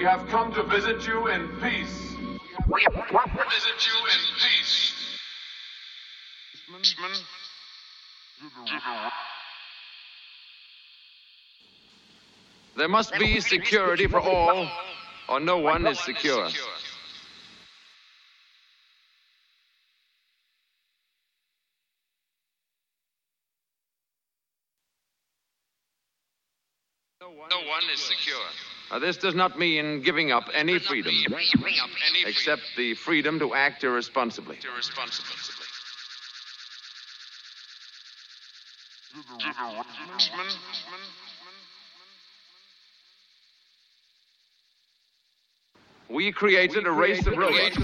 We have come to visit you in peace. We Visit you in peace. There must be security for all, or no one is secure. No one is secure. Now, this does not mean giving up any freedom, except the freedom to act irresponsibly. We created a race of robots.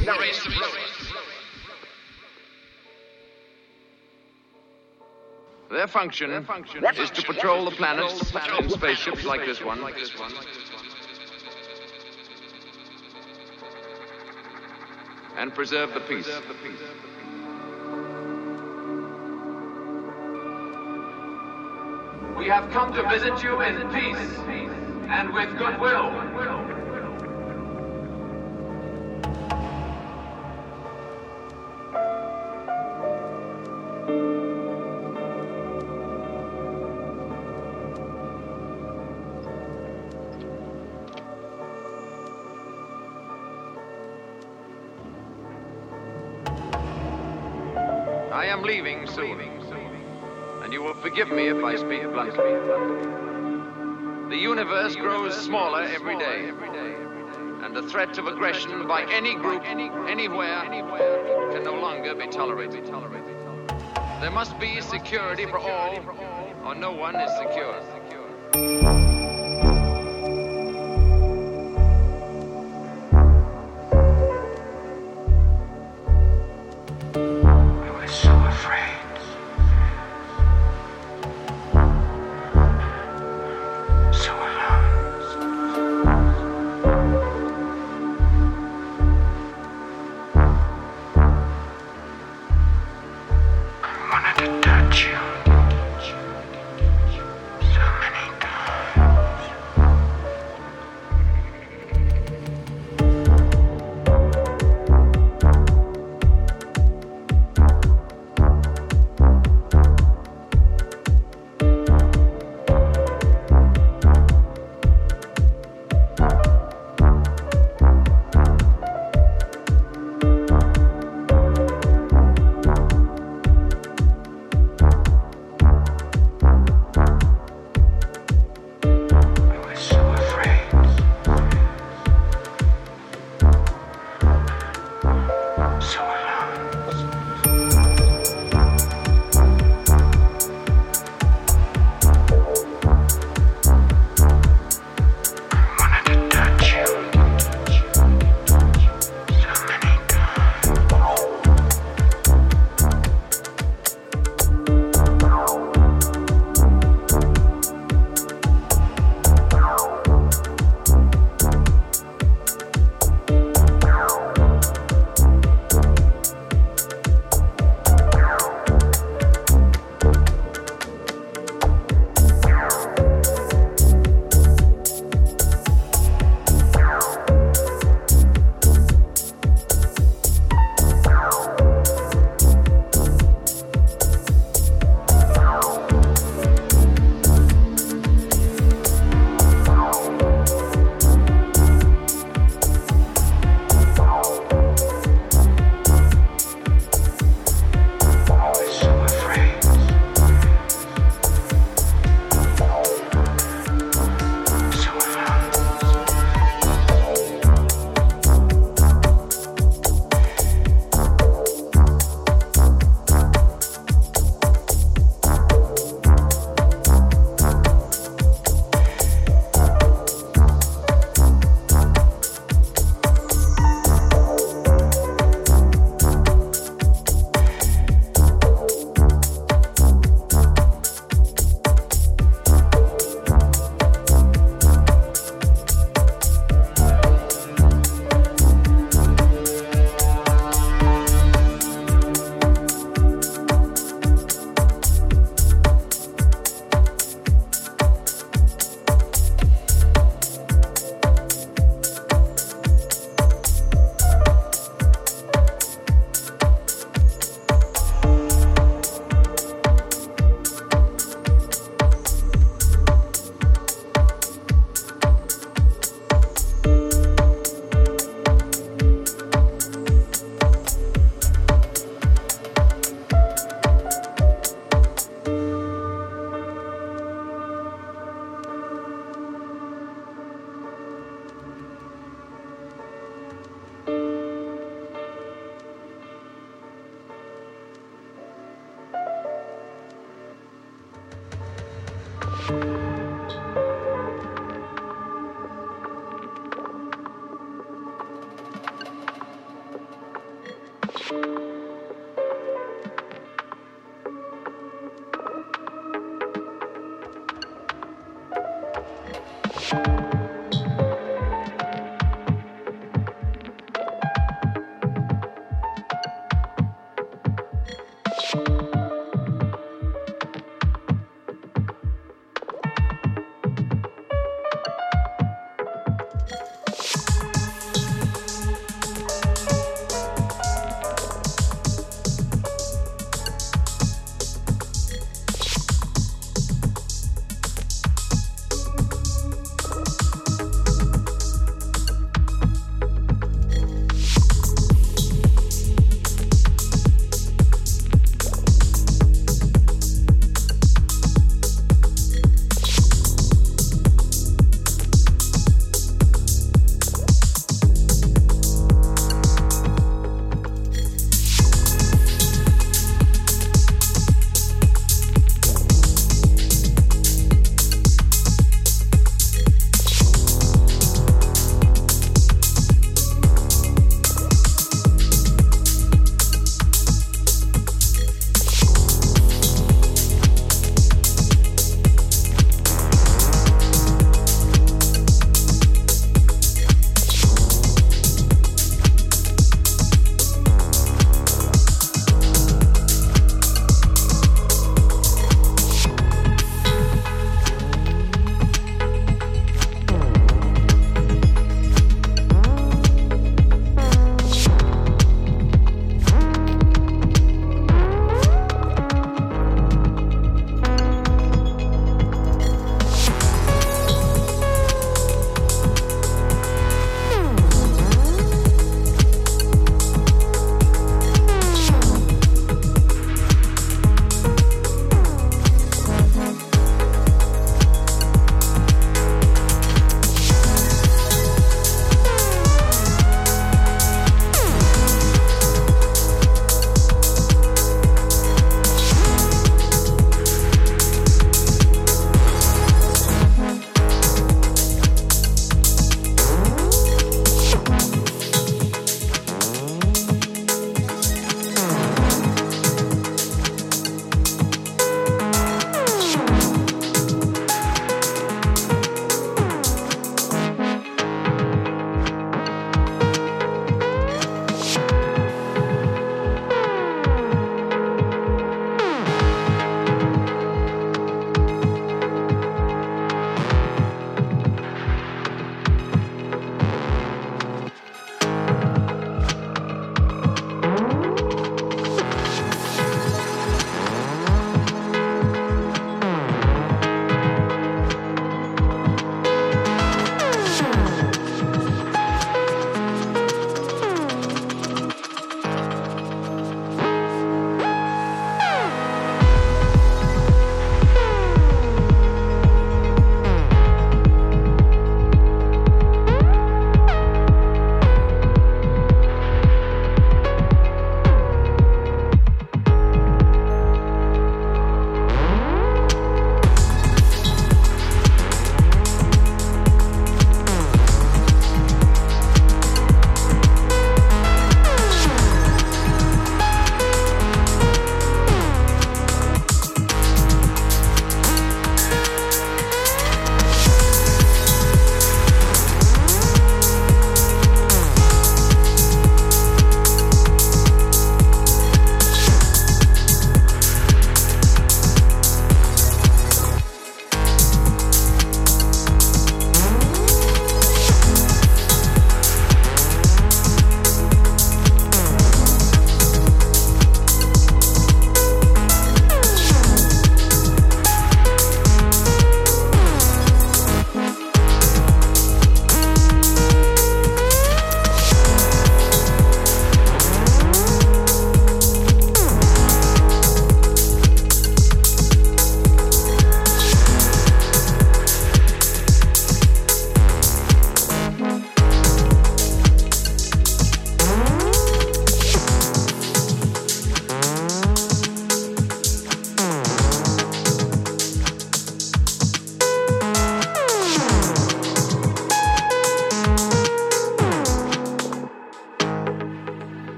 Their function is to patrol the planets in spaceships like this one. And preserve the peace. We have come to visit you in peace and with goodwill. I speak bluntly. The universe grows smaller every day. And the threat of aggression by any group, anywhere, can no longer be tolerated. There must be security for all, or no one is secure.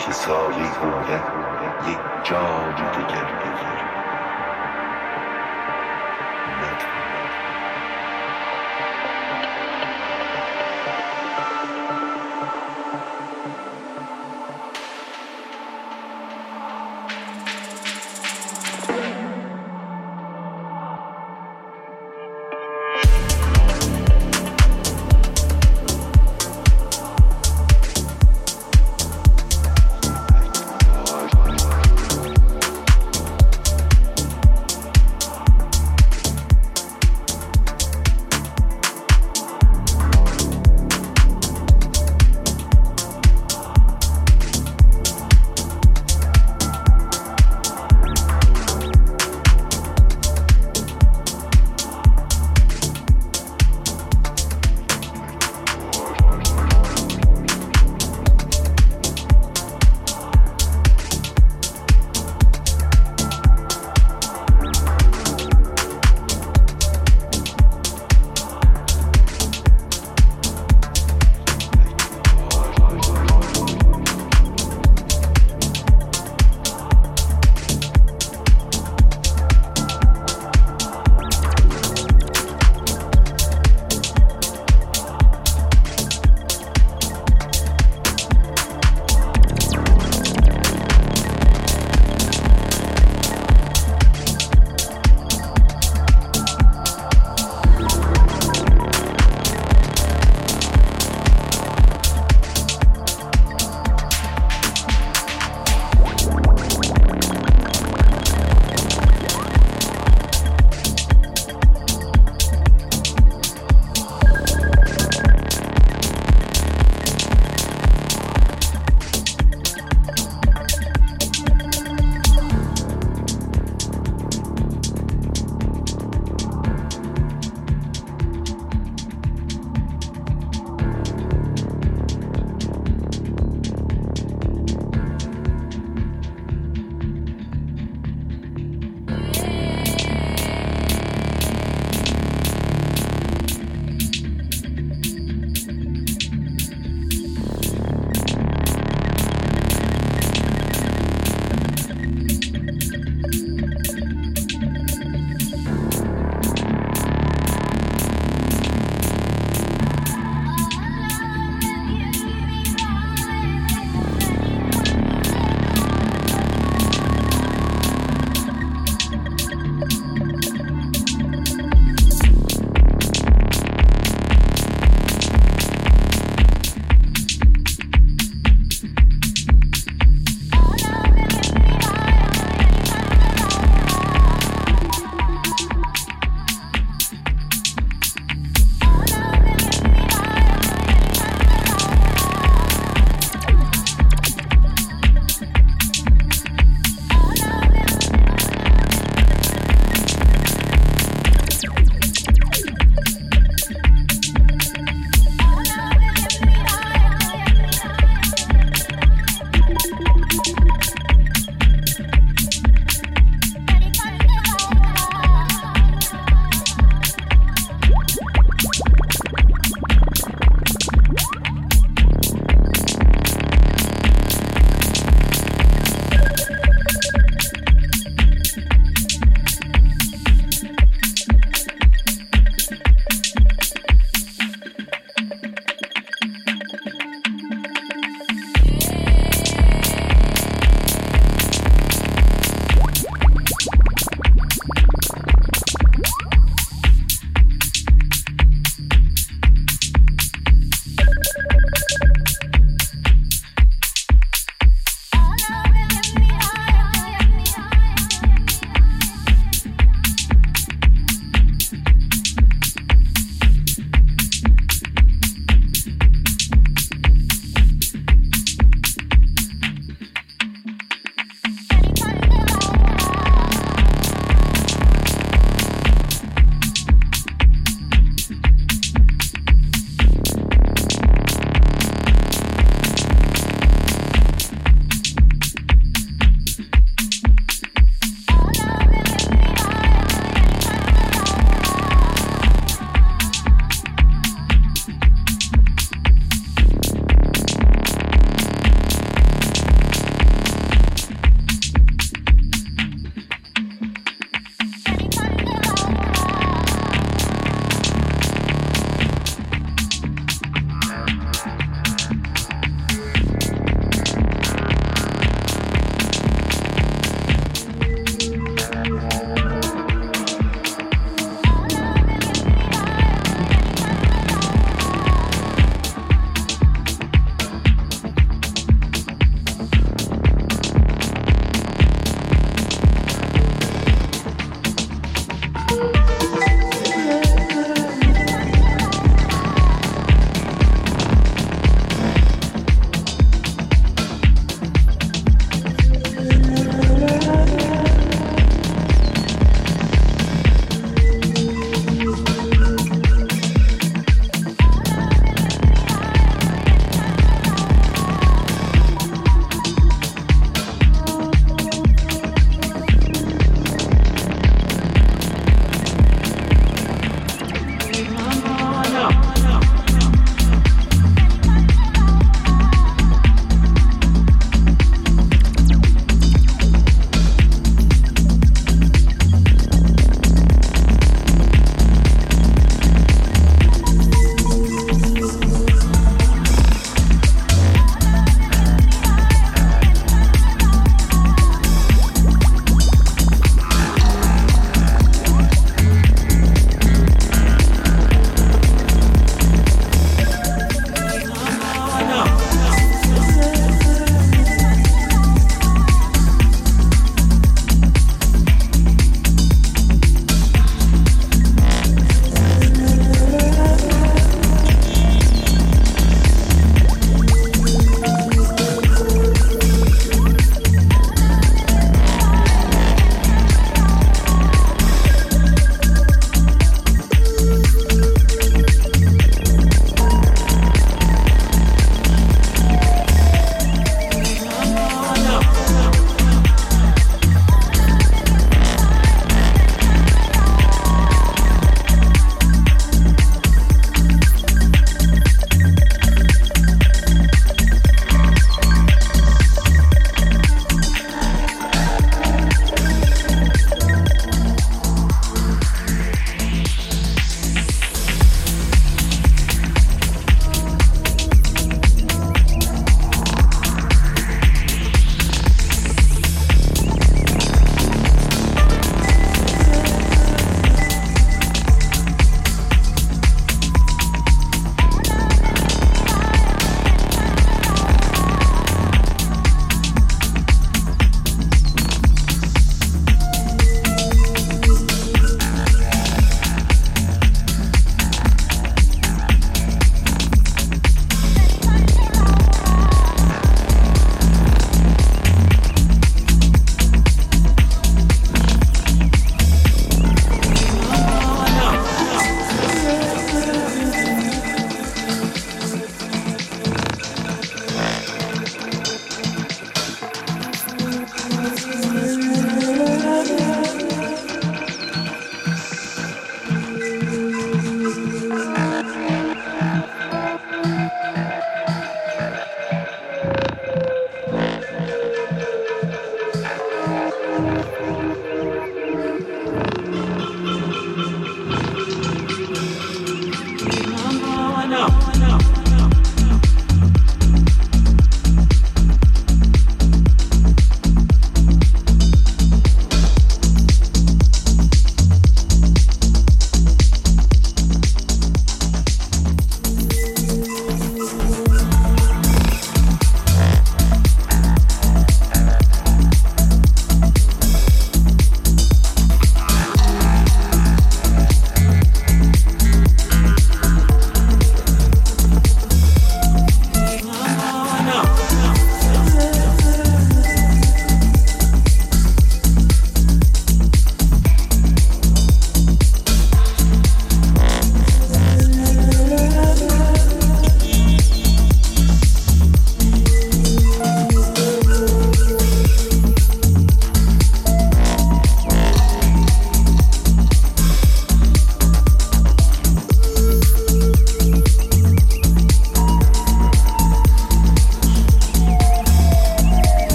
که سایه بود یک جای دیگر بگیر